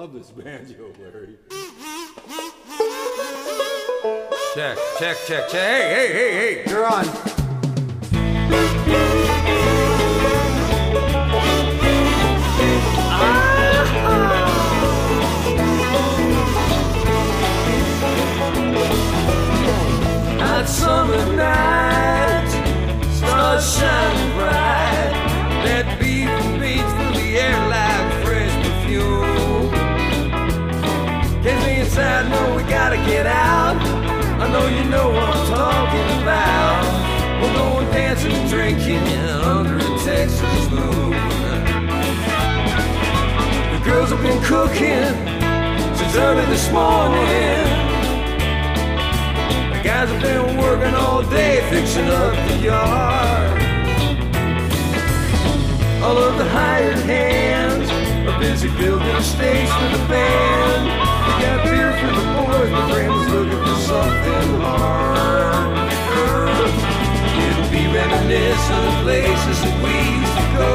love this banjo, Larry. Check, check, check, check. Hey, hey, hey, hey. You're on. Inside, no, we gotta get out. I know you know what I'm talking about. We're going dancing and drinking under a Texas moon. The girls have been cooking since early this morning. The guys have been working all day fixing up the yard. All of the hired hands are busy building a stage for the band. Places that we used to go.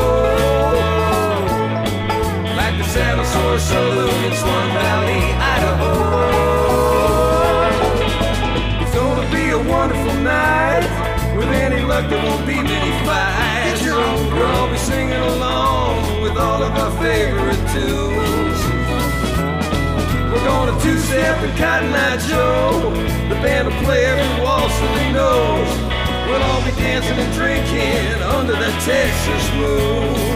Like the Sore Saloon in Swan Valley, Idaho. It's gonna be a wonderful night. With any luck, there won't be many fights. Your own girl be singing along with all of our favorite tunes. We're gonna two-step and Cotton Eye Joe. The band will play every dancing and drinking under the Texas moon.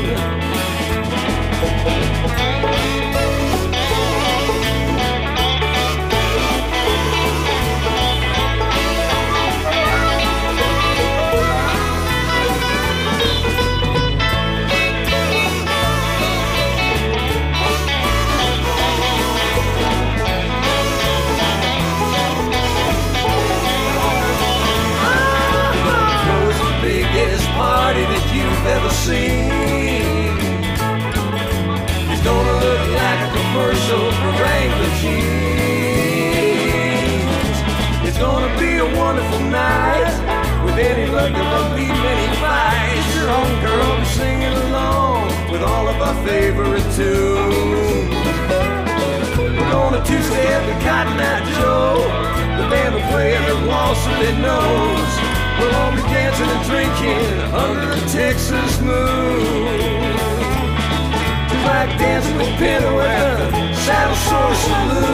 Favorite tunes. We're gonna two-step and Cotton Eye Joe. The band will play every waltz that it knows. We'll all be dancing and drinking under the Texas moon. Just like dancing with Pinto at the Saddle Sore Saloon.